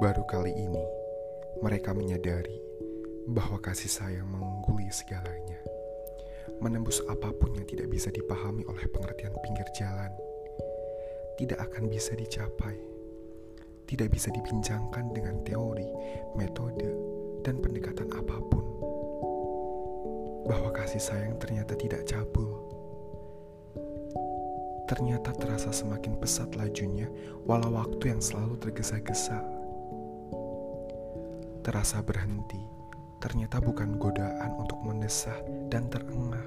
Baru kali ini, mereka menyadari bahwa kasih sayang mengungguli segalanya, menembus apa pun yang tidak bisa dipahami oleh pengertian pinggir jalan, tidak akan bisa dicapai, tidak bisa dibincangkan dengan teori, metode, dan pendekatan apa pun. Bahwa kasih sayang ternyata tidak cabul, ternyata terasa semakin pesat lajunya, walau waktu yang selalu tergesa-gesa. Terasa berhenti, ternyata bukan godaan untuk mendesah dan terengah.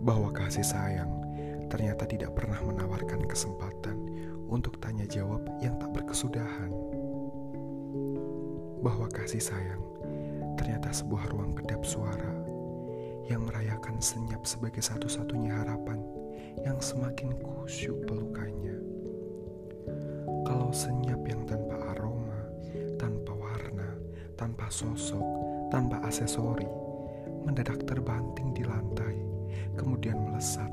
Bahwa kasih sayang ternyata tidak pernah menawarkan kesempatan untuk tanya jawab yang tak berkesudahan. Bahwa kasih sayang ternyata sebuah ruang kedap suara yang merayakan senyap sebagai satu-satunya harapan yang semakin kusyuk pelukannya. Kalau senyap yang tanpa sosok, tanpa aksesori, mendadak terbanting di lantai, kemudian melesat,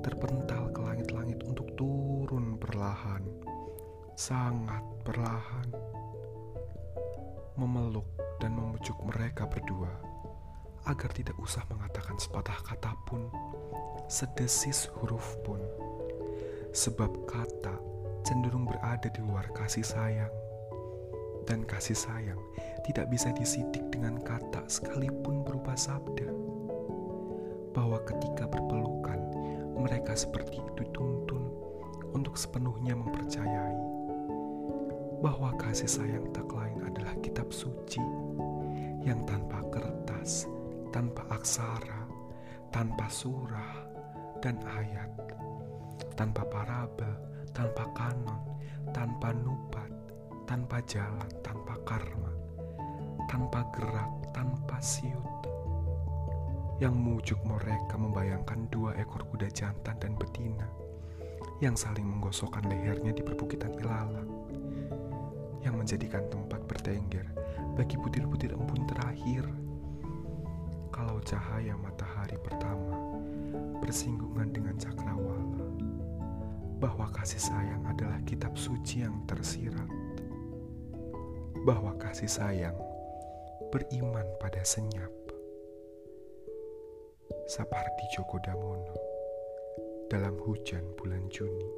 terpental ke langit-langit untuk turun perlahan, sangat perlahan, memeluk dan memujuk mereka berdua agar tidak usah mengatakan sepatah kata pun sedesis huruf pun, sebab kata cenderung berada di luar kasih sayang, dan kasih sayang tidak bisa disidik dengan kata sekalipun berupa sabda. Bahwa ketika berpelukan, mereka seperti dituntun untuk sepenuhnya mempercayai bahwa kasih sayang tak lain adalah kitab suci yang tanpa kertas, tanpa aksara, tanpa surah, dan ayat, tanpa parabel, tanpa kanon, tanpa nupat, tanpa jalan, tanpa karma, tanpa gerak, tanpa siut. Yang mujuk mereka membayangkan dua ekor kuda jantan dan betina yang saling menggosokkan lehernya di perbukitan ilalang yang menjadikan tempat bertengger bagi butir-butir embun terakhir kalau cahaya matahari pertama bersinggungan dengan cakrawala bahwa kasih sayang adalah kitab suci yang tersirat bahwa kasih sayang beriman pada senyap. Sapardi Djoko Damono dalam hujan bulan Juni